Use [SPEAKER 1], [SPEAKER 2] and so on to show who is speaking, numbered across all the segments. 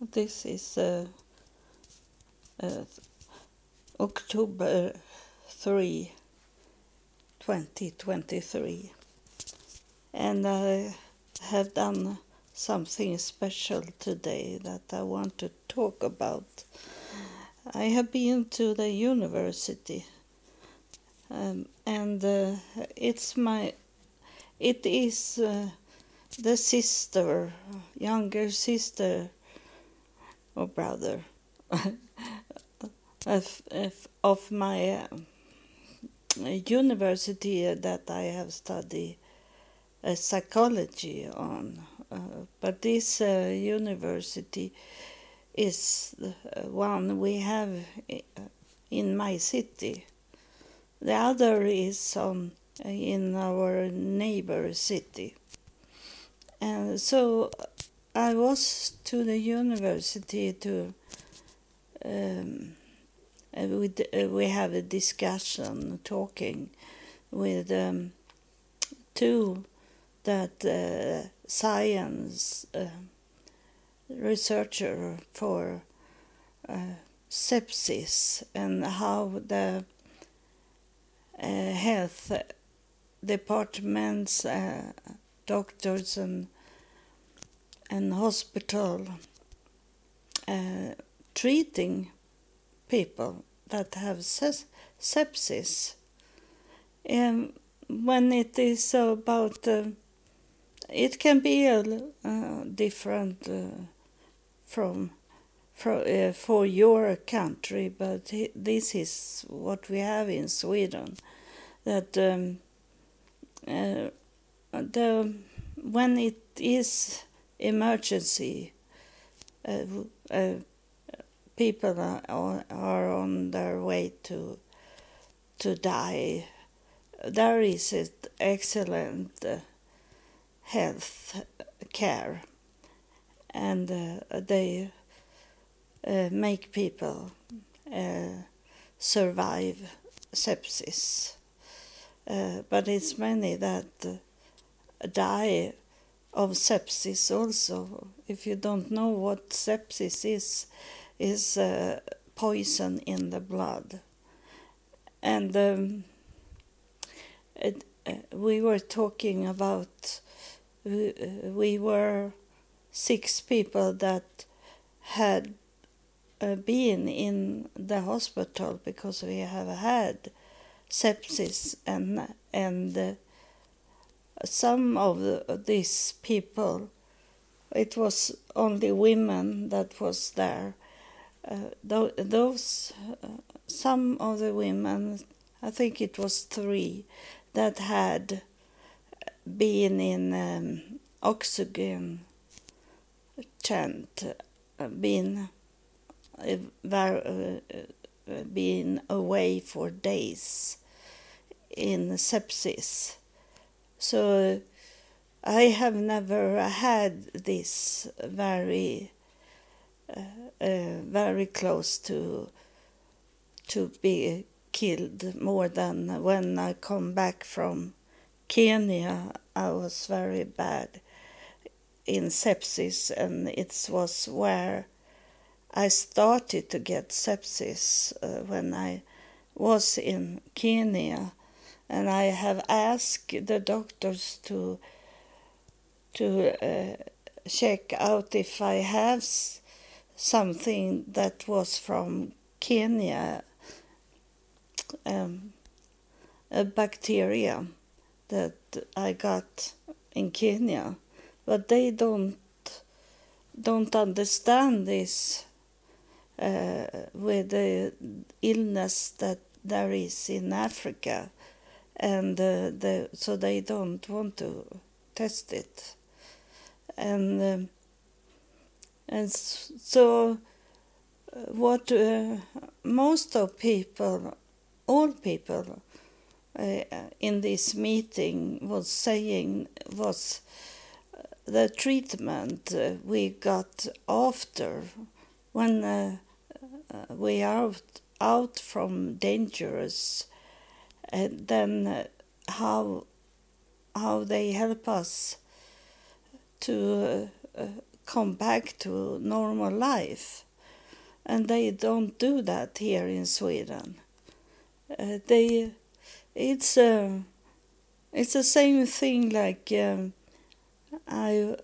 [SPEAKER 1] This is uh, uh, October 3, 2023. And I have done something special today that I want to talk about. I have been to the university um, and uh, it's my it is uh, the sister younger sister or brother of, of, of my uh, university that I have studied uh, psychology on. Uh, but this uh, university is one we have in my city. The other is on in our neighbor city. And so I was to the university to um, uh, we, uh, we have a discussion talking with um, two that uh, science uh, researcher for uh, sepsis and how the uh, health departments, doctors and and hospital uh, treating people that have sepsis. Um, when it is about, uh, it can be uh, different from, from for your country, but this is what we have in Sweden. That um, the when it is emergency. Uh, uh, people are, are on their way to to die. There is excellent uh, health care, and uh, they uh, make people uh, survive sepsis. but it's many that die of sepsis also. If you don't know what sepsis is, is uh, poison in the blood. And um, it, uh, we were talking about, uh, we were six people that had uh, been in the hospital because we have had sepsis and and uh, some of the, these people, it was only women that was there. Uh, th- those, uh, some of the women, I think it was three, that had been in um, oxygen tent, uh, been uh, uh, been away for days in sepsis so I have never had this very, uh, uh, very close to to be killed more than when I come back from Kenya. I was very bad in sepsis, and it was where I started to get sepsis uh, when I was in Kenya and I have asked the doctors to to uh, check out if I have something that was from Kenya, um, a bacteria that I got in Kenya, but they don't don't understand this uh, with the illness that there is in Africa and uh, the, so they don't want to test it. And um, and so uh, what uh, most of people all people uh, in this meeting was saying was uh, the treatment uh, we got after when we are out, out from dangerous and then uh, how how they help us to uh, come back to normal life. And they don't do that here in Sweden. Uh, they, it's uh, it's the same thing like um, I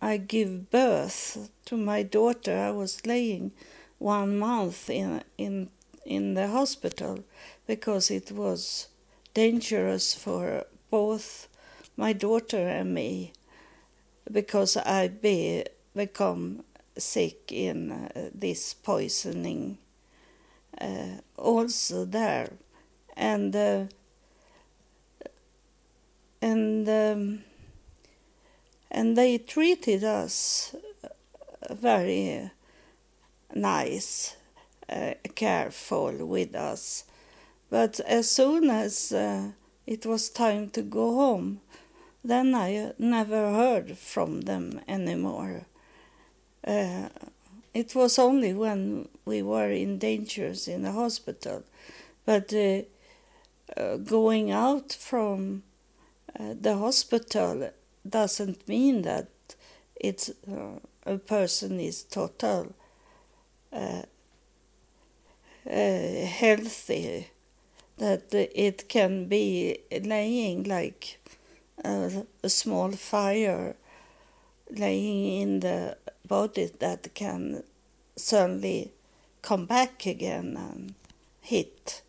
[SPEAKER 1] I give birth to my daughter. I was laying one month in in in the hospital because it was dangerous for both my daughter and me because I be become sick in uh, this poisoning uh, also there. And uh, and um, and they treated us very nice uh, careful with us but as soon as uh, it was time to go home then I never heard from them anymore. Uh, it was only when we were in dangers in the hospital. But uh, uh, going out from uh, the hospital doesn't mean that it's uh, a person is total uh, healthy. That it can be laying like a, a small fire laying in the body that can suddenly come back again and hit.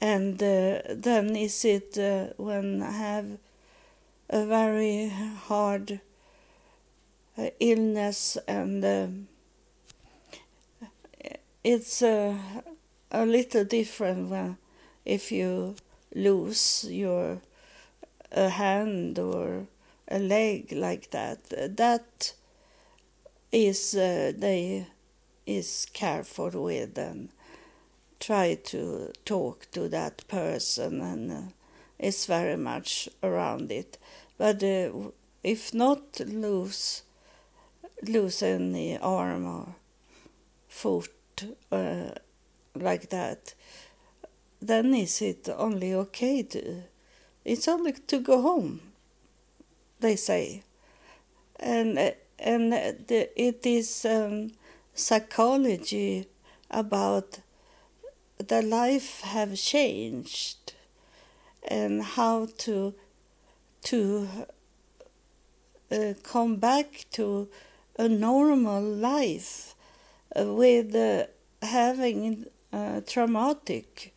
[SPEAKER 1] And uh, then is it uh, when I have a very hard uh, illness and uh, it's uh, a little different when if you lose your a hand or a leg like that. That is uh, they is careful with and try to talk to that person and uh, is very much around it. But uh, if not lose lose any arm or foot uh, like that, then is it only okay to it's only to go home, they say. And, and the, it is um, psychology about the life have changed and how to to uh, come back to a normal life uh, with uh, having a traumatic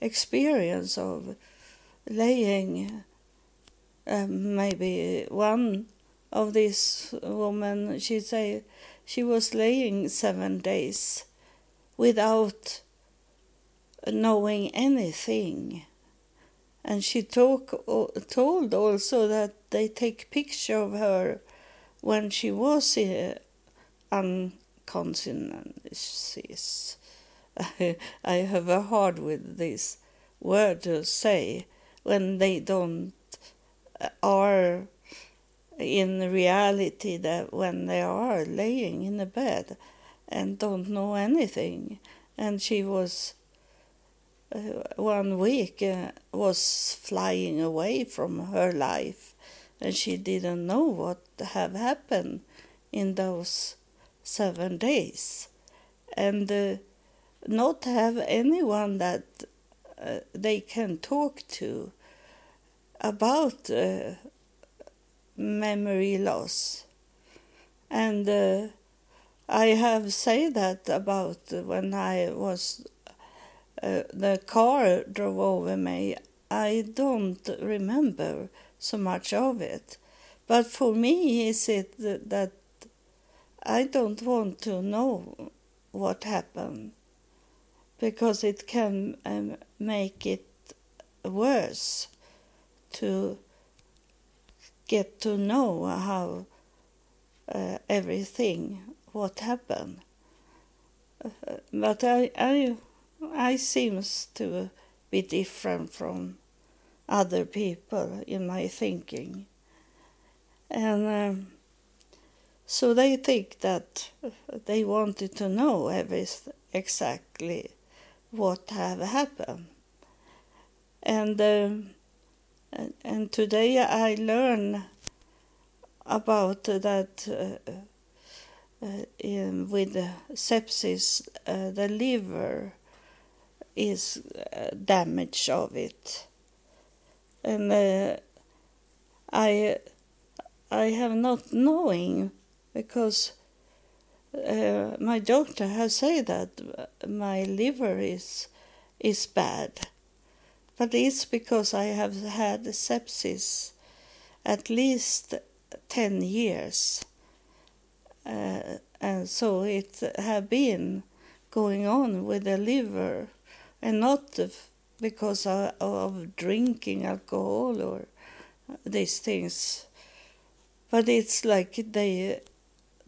[SPEAKER 1] experience of laying um, maybe one of these women she say she was laying seven days without knowing anything and she talk, told also that they take picture of her when she was uh, unconscious. I, I have a hard with this word to say when they don't uh, are in reality that when they are laying in a bed and don't know anything. And she was uh, one week uh, was flying away from her life and she didn't know what have happened in those seven days. And uh, not have anyone that uh, they can talk to about uh, memory loss. And uh, I have said that about when I was, uh, the car drove over me. I don't remember so much of it. But for me, is it that I don't want to know what happened because it can um, make it worse to get to know how uh, everything what happened. Uh, but I, I, I seems to be different from other people in my thinking, and um, so they think that they wanted to know everything exactly what have happened. And, uh, and today I learn about that uh, uh, in, with sepsis, uh, the liver is uh, damage of it, and I I have not knowing because uh, my doctor has said that my liver is is bad, but it's because I have had sepsis at least ten years, uh, and so it have been going on with the liver, and not because of, of drinking alcohol or these things, but it's like they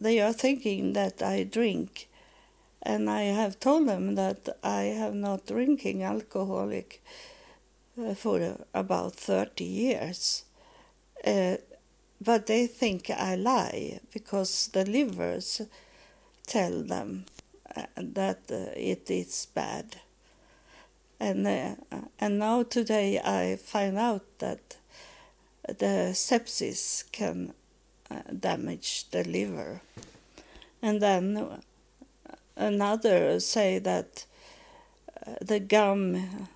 [SPEAKER 1] they are thinking that I drink. And I have told them that I have not drinking alcoholic uh, for about 30 years. Uh, but they think I lie because the livers tell them uh, that uh, it is bad. And, uh, and now today I find out that the sepsis can damage the liver. And then another say that uh, the gum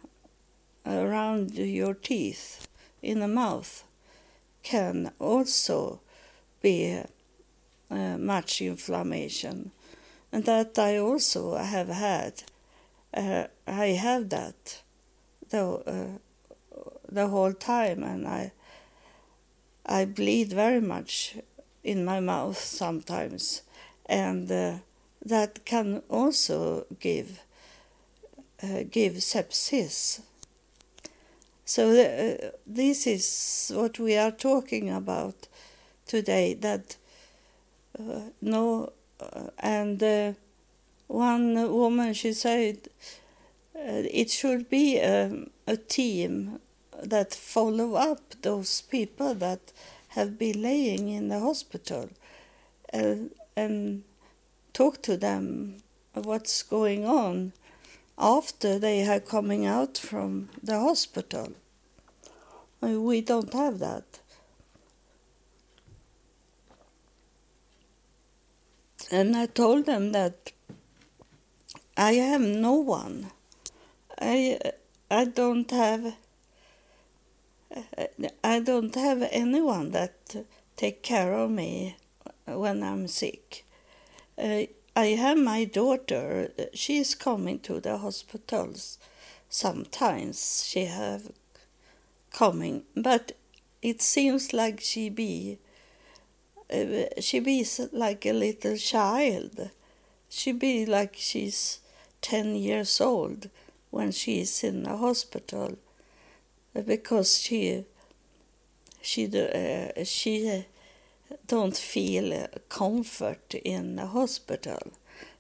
[SPEAKER 1] around your teeth in the mouth can also be uh, much inflammation and that I also have had. Uh, I have that the, uh, the whole time and I I bleed very much in my mouth sometimes, and uh, that can also give uh, give sepsis. So uh, this is what we are talking about today. That uh, no, uh, and uh, one woman she said it should be um, a team that follow up those people that have been laying in the hospital and, and talk to them what's going on after they are coming out from the hospital. We don't have that. And I told them that I have no one. I I don't have I don't have anyone that take care of me when I'm sick. Uh, I have my daughter. She's coming to the hospitals sometimes. She have coming, but it seems like she be uh, she be like a little child. She be like she's ten years old when she is in the hospital because she she uh, she don't feel comfort in the hospital.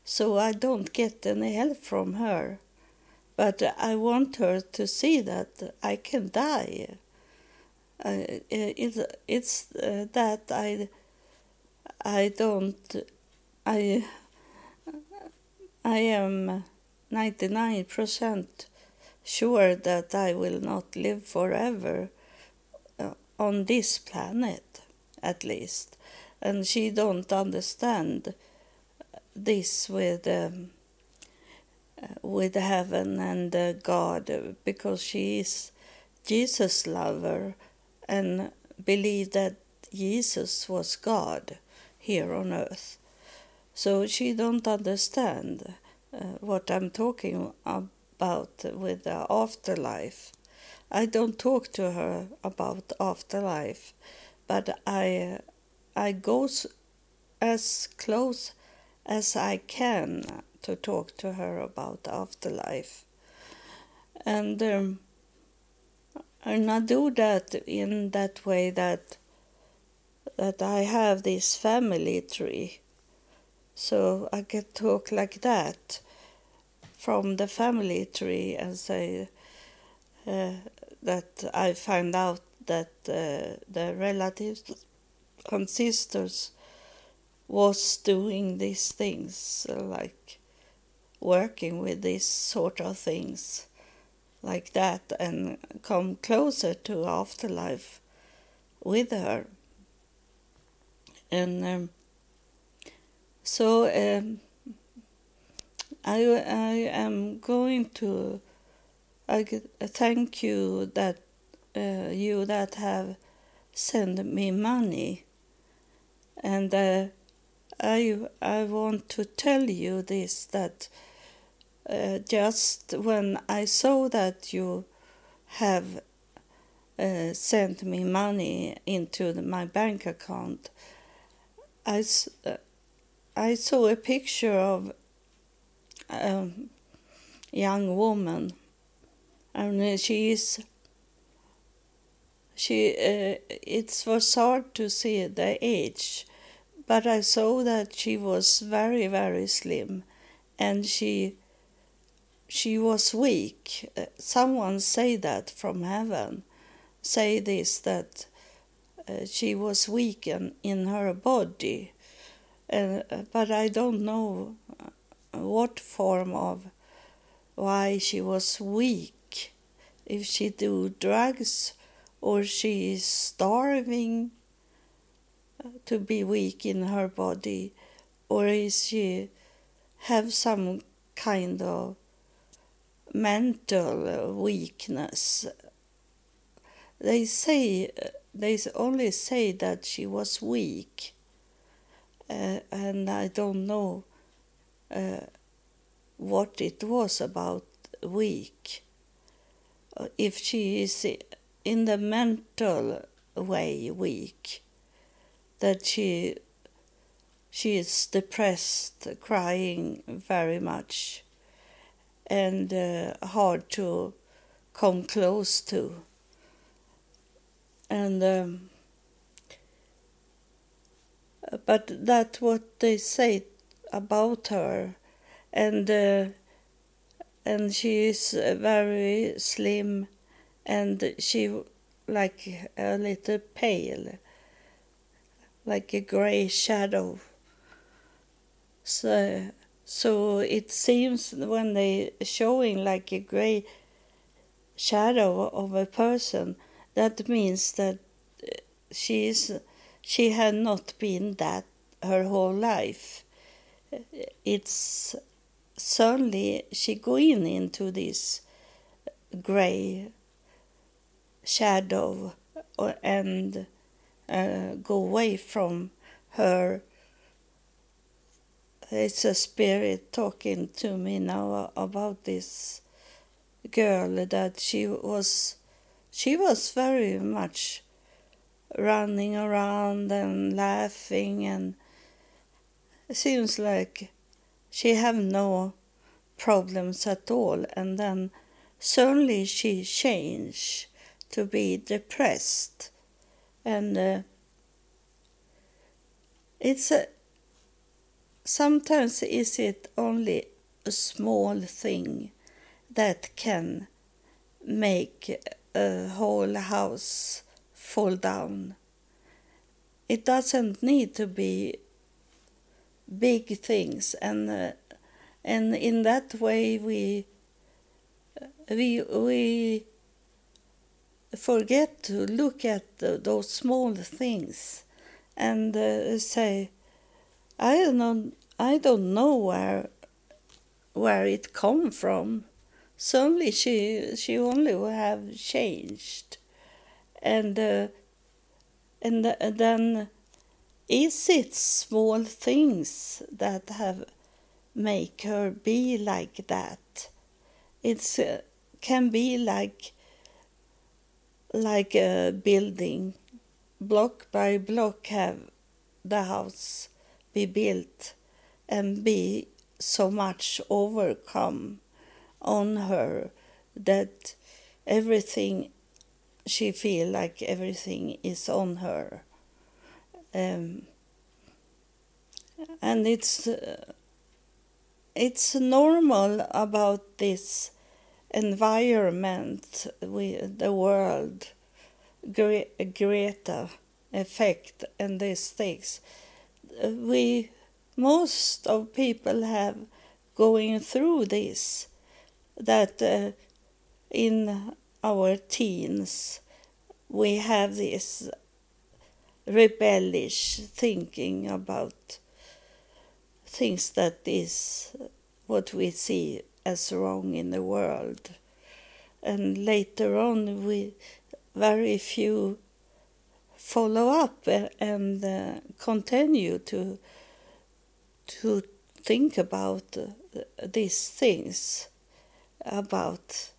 [SPEAKER 1] So i don't get any help from her. But i want her to see that i can die. Uh, it, it's uh, that i i don't i i am 99 percent sure that I will not live forever uh, on this planet, at least. And she don't understand this with um, uh, with heaven and uh, God because she is Jesus lover and believe that Jesus was God here on earth. So she don't understand uh, what I'm talking about about with the afterlife. I don't talk to her about afterlife, but I I go as close as I can to talk to her about afterlife, and um, and I do that in that way that that I have this family tree, so I can talk like that from the family tree and say uh, that I find out that uh, the relatives and sisters was doing these things, like working with these sort of things like that, and come closer to afterlife with her. And um, so um, I, I am going to I thank you that uh, you that have sent me money. And uh, I I want to tell you this that uh, just when I saw that you have uh, sent me money into the, my bank account, I, uh, I saw a picture of a young woman. And she is she uh, it was hard to see the age. But i saw that she was very very slim. And she she was weak. Uh, someone say that from heaven. Say this that uh, she was weak in, in her body. Uh, but i don't know what form of why she was weak. If she do drugs or she is starving to be weak in her body or is she have some kind of mental weakness. They say they only say that she was weak. Uh, and i don't know uh, what it was about weak if she is in the mental way weak, that she she is depressed, crying very much, and uh, hard to come close to. And um, but that what they say about her, and. Uh, and she is very slim and she like a little pale like a gray shadow so so it seems when they showing like a gray shadow of a person that means that uh, she is she had not been that her whole life it's suddenly she going into this gray shadow and uh, go away from her. It's a spirit talking to me now about this girl that she was she was very much running around and laughing and seems like she have no problems at all and then suddenly she change to be depressed. And uh, it's a sometimes is it only a small thing that can make a whole house fall down. It doesn't need to be big things. And uh, and in that way we we we forget to look at the, those small things and uh, say i don't know i don't know where where it come from. Suddenly she she only have changed. And uh, and then is it small things that have make her be like that? It uh, can be like like a building, block by block. Have the house be built and be so much overcome on her that everything she feel like everything is on her um, and it's uh, it's normal about this environment with the world Gre- effect and these things. We most of people have going through this that uh, in our teens we have this rebellish thinking about things that is what we see as wrong in the world. And later on, we very few follow up and uh, continue to to think about uh, these things about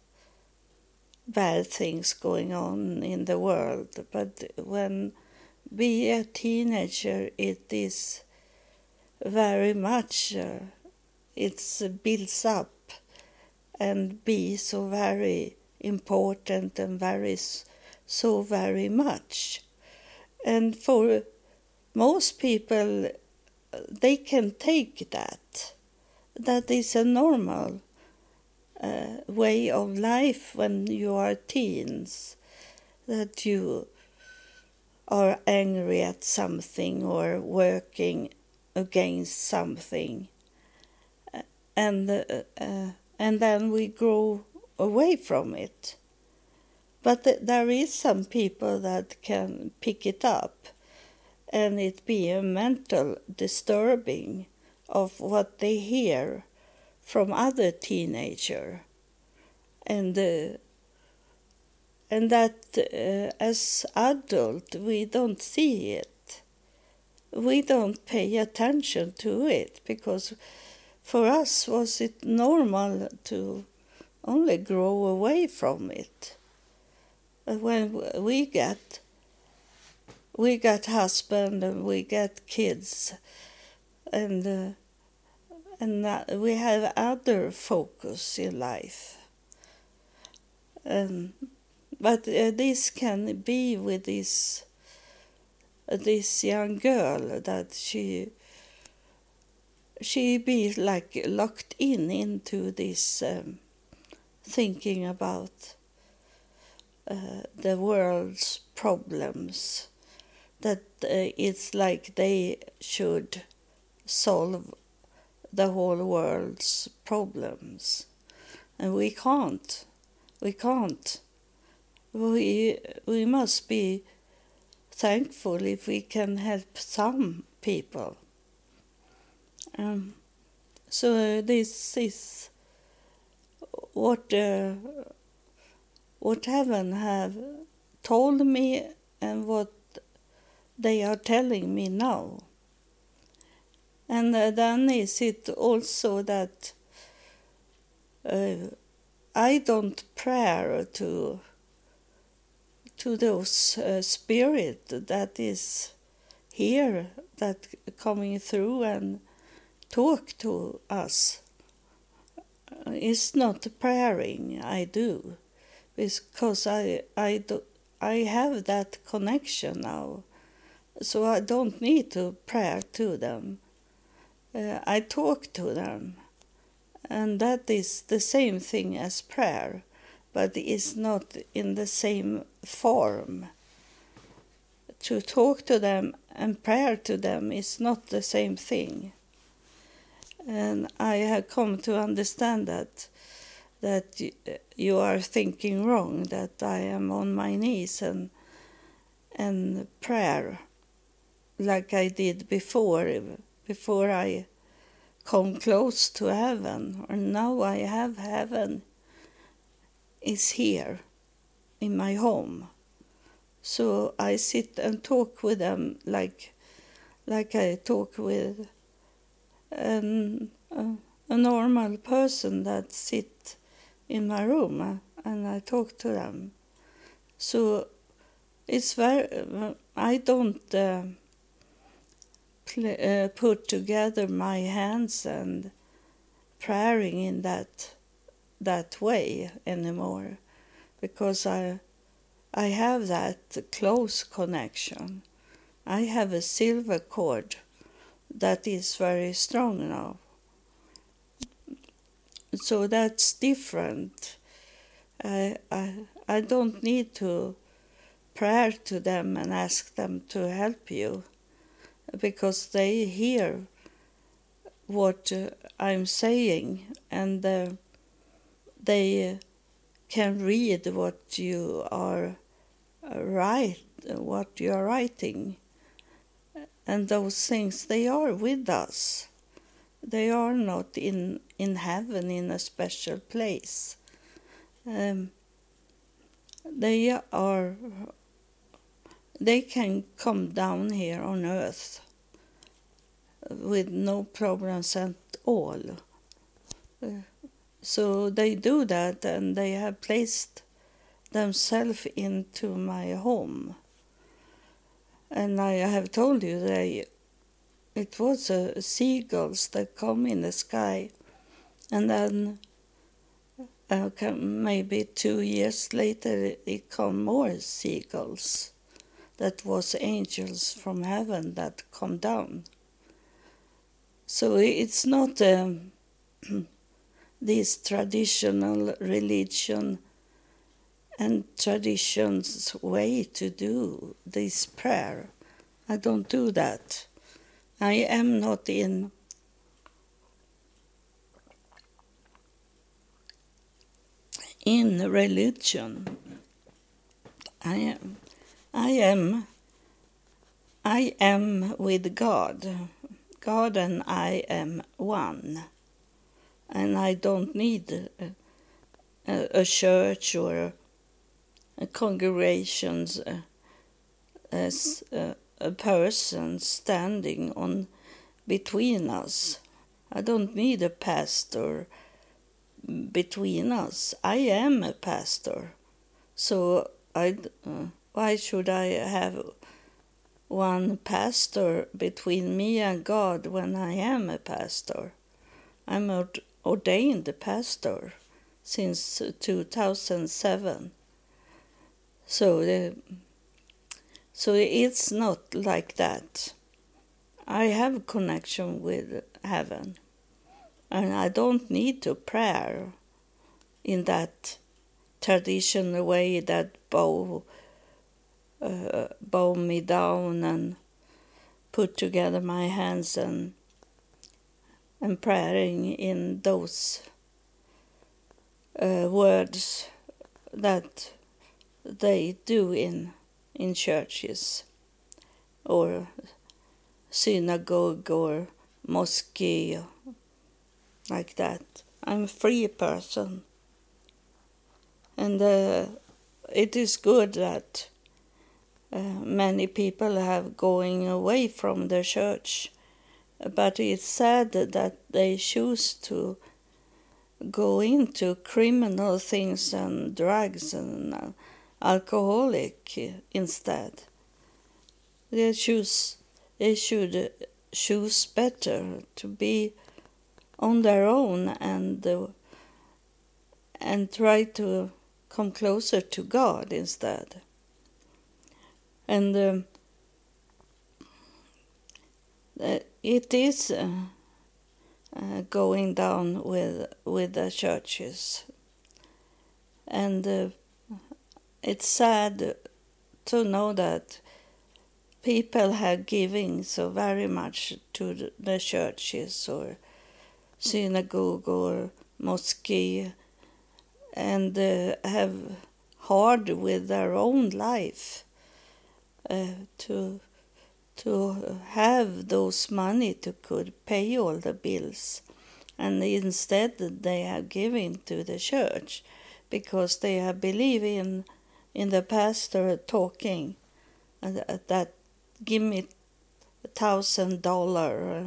[SPEAKER 1] bad things going on in the world but when be a teenager it is very much uh, it builds up and be so very important and very so very much. And for most people they can take that. That is a normal uh, way of life when you are teens that you are angry at something or working against something. And uh, uh, and then we grow away from it. But th- there is some people that can pick it up and it be a mental disturbing of what they hear from other teenager. And uh, and that uh, as adult we don't see it. We don't pay attention to it because for us was it normal to only grow away from it? When we get we got husband and we get kids and uh, and we have other focus in life. Um, but uh, this can be with this uh, this young girl that she she be like locked in into this um, thinking about uh, the world's problems that uh, it's like they should solve the whole world's problems. And we can't. We can't. We, we must be thankful if we can help some people. Um, so this is what uh, what heaven have told me and what they are telling me now. And uh, then is it also that uh, I don't pray to to those uh, spirit that is here that coming through and talk to us. It's not praying I do, because I I do I have that connection now so I don't need to pray to them. Uh, I talk to them, and that is the same thing as prayer, but it's not in the same form. To talk to them and pray to them is not the same thing. And I have come to understand that that you are thinking wrong, that I am on my knees and and prayer like I did before, before I come close to heaven. Or now I have heaven is here in my home. So I sit and talk with them like like I talk with an, a, a normal person that sit in my room and I talk to them. So it's very I don't uh, uh, put together my hands and praying in that that way anymore because I I have that close connection. I have a silver cord that is very strong now. So that's different. I, I, I don't need to pray to them and ask them to help you because they hear what I'm saying and uh, they can read what you are uh, write, what you are writing, and those things they are with us. they are not in in heaven in a special place. Um, they are they can come down here on earth with no problems at all. Uh, so they do that and they have placed themselves into my home. And I have told you they it was uh, seagulls that come in the sky. And then uh, maybe two years later it come more seagulls. That was angels from heaven that come down. So it's not um, this traditional religion and traditions way to do this prayer. I don't do that. I am not in in religion. I am I am I am with God. God and I am one. And I don't need a, a, church or a congregations as a, person standing on between us. I don't need a pastor between us. I am a pastor, so I. Uh, why should I have one pastor between me and God when I am a pastor? I'm ordained pastor since 2007. So the, so it's not like that. I have connection with heaven, and I don't need to pray in that traditional way that bow uh, bow me down and put together my hands and and praying in those uh, words that they do in in churches or synagogue or mosque like that. I'm a free person, and uh, it is good that uh, many people have going away from the church, but it's sad that they choose to go into criminal things and drugs and alcoholic instead. They choose they should choose better to be on their own and and try to come closer to God instead. And um, it is uh, uh, going down with with the churches, and uh, it's sad to know that people have giving so very much to the churches or synagogue or mosque and uh, have hard with their own life uh, to to have those money to could pay all the bills. And instead they have given to the church because they have believe in in the pastor talking that give me a thousand dollar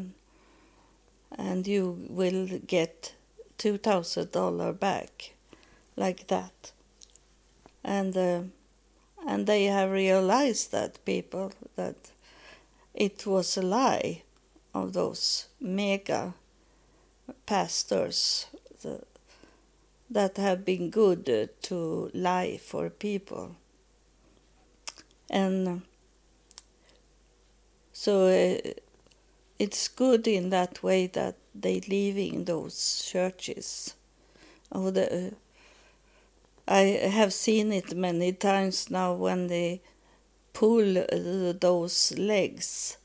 [SPEAKER 1] and you will get two thousand dollar back like that. And uh, and they have realized that people that it was a lie of those mega pastors that have been good to lie for people. And so uh, it's good in that way that they live in those churches. Oh, the, uh, I have seen it many times now when they pull those legs.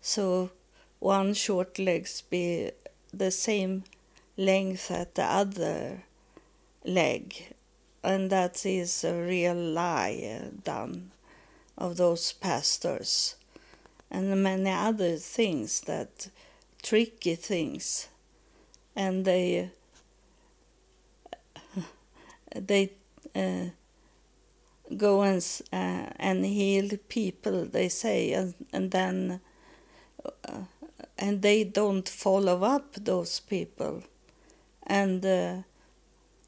[SPEAKER 1] So one short legs be the same length as the other leg, and that is a real lie uh, done of those pastors, and many other things that tricky things, and they they uh, go and uh, and heal people. They say, and and then uh, and they don't follow up those people, and uh,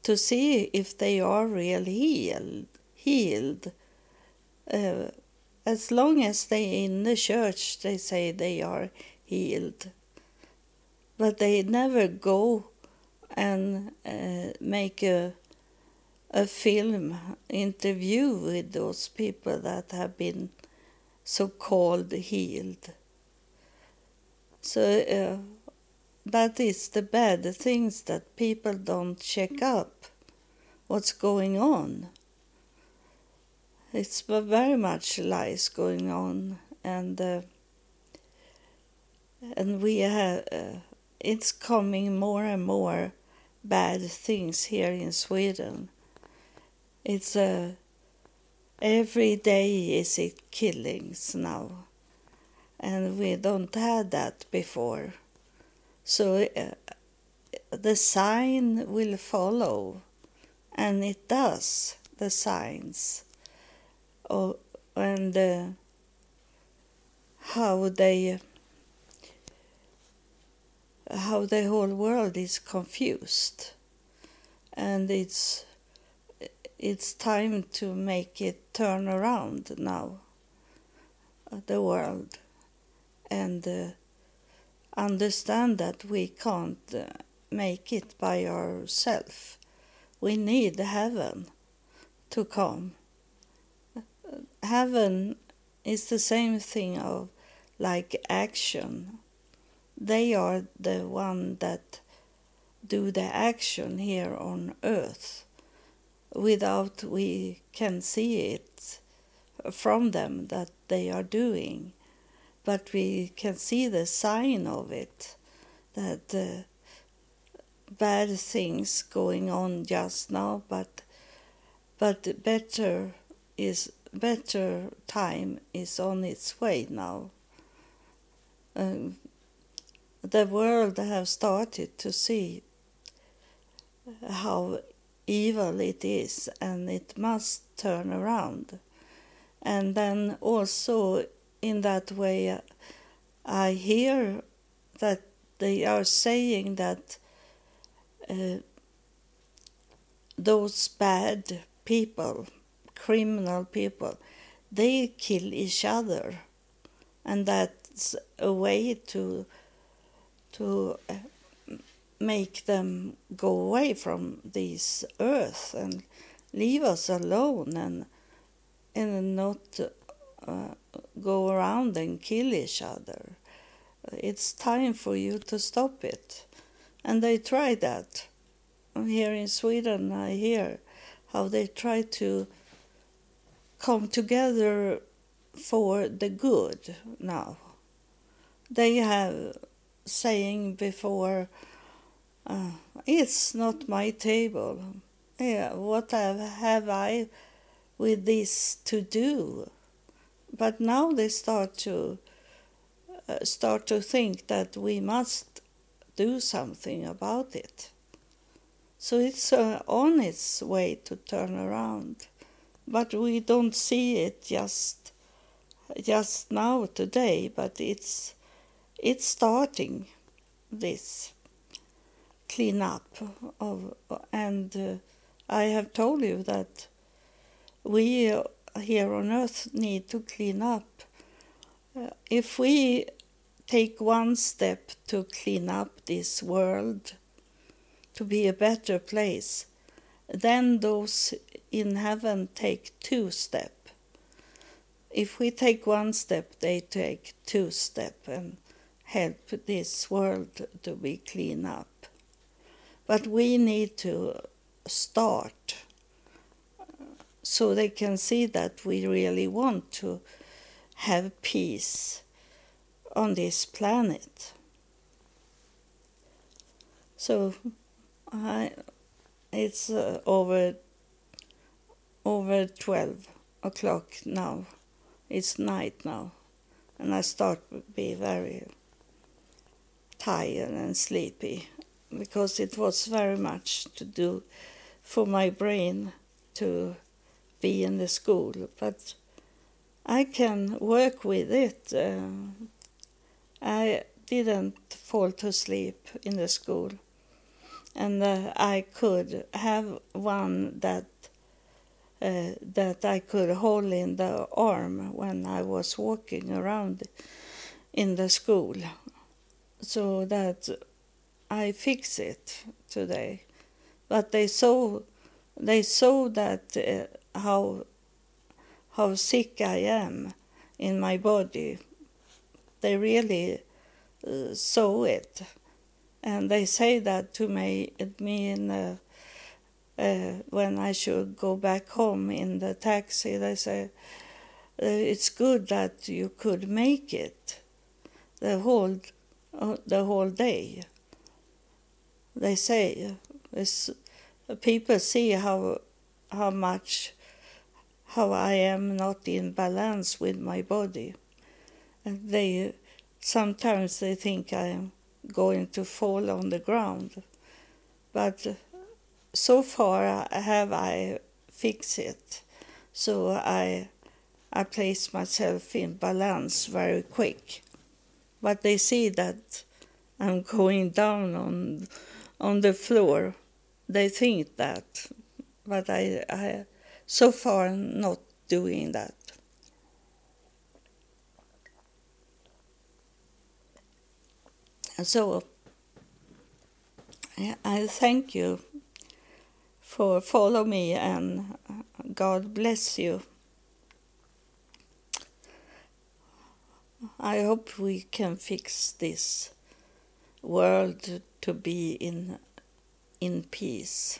[SPEAKER 1] to see if they are really healed. Healed. Uh, as long as they in the church, they say they are healed, but they never go and uh, make a a film interview with those people that have been so called healed. So uh, that is the bad things that people don't check up what's going on. It's very much lies going on, and uh, and we have uh, it's coming more and more bad things here in Sweden it's uh, every day is it killings now, and we don't have that before. So uh, the sign will follow, and it does. The signs, oh, and uh, how they how the whole world is confused, and it's it's time to make it turn around now, uh, the world, and uh, understand that we can't uh, make it by ourselves. We need heaven to come. Heaven is the same thing of like action. They are the one that do the action here on earth without we can see it from them that they are doing. But we can see the sign of it, that uh, bad things going on just now, but but better is better time is on its way now. Um, the world have started to see how evil it is and it must turn around. And then also in that way, I hear that they are saying that uh, those bad people, criminal people, they kill each other, and that's a way to to uh, make them go away from this earth and leave us alone and and not uh, go around and kill each other. It's time for you to stop it. And they try that. Here in Sweden, I hear how they try to come together for the good now. They have saying before uh, it's not my table. Yeah, what have, I with this to do? But now they start to uh, start to think that we must do something about it. So it's uh, on its way to turn around, but we don't see it just just now today. But it's it's starting this clean up of and uh, I have told you that we here on earth need to clean up. Uh, if we take one step to clean up this world to be a better place, then those in heaven take two step. If we take one step, they take two step and help this world to be clean up. But we need to start so they can see that we really want to have peace on this planet. So I, it's uh, over over 12 o'clock now. It's night now, and I start to be very tired and sleepy because it was very much to do for my brain to be in the school. But I can work with it. Uh, I didn't fall to sleep in the school, and uh, I could have one that uh, that I could hold in the arm when I was walking around in the school, so that I fix it today. But they saw they saw that uh, how how sick I am in my body. They really uh, saw it, and they say that to me. It mean uh, uh, when I should go back home in the taxi. They say uh, it's good that you could make it the whole uh, the whole day. They say is people see how how much how I am not in balance with my body. And they sometimes they think I am going to fall on the ground. But so far uh, have I fixed it. So I I place myself in balance very quick. But they see that I'm going down on on the floor. They think that. But I, I so far not doing that. So I thank you for follow me and God bless you. I hope we can fix this world to be in in peace.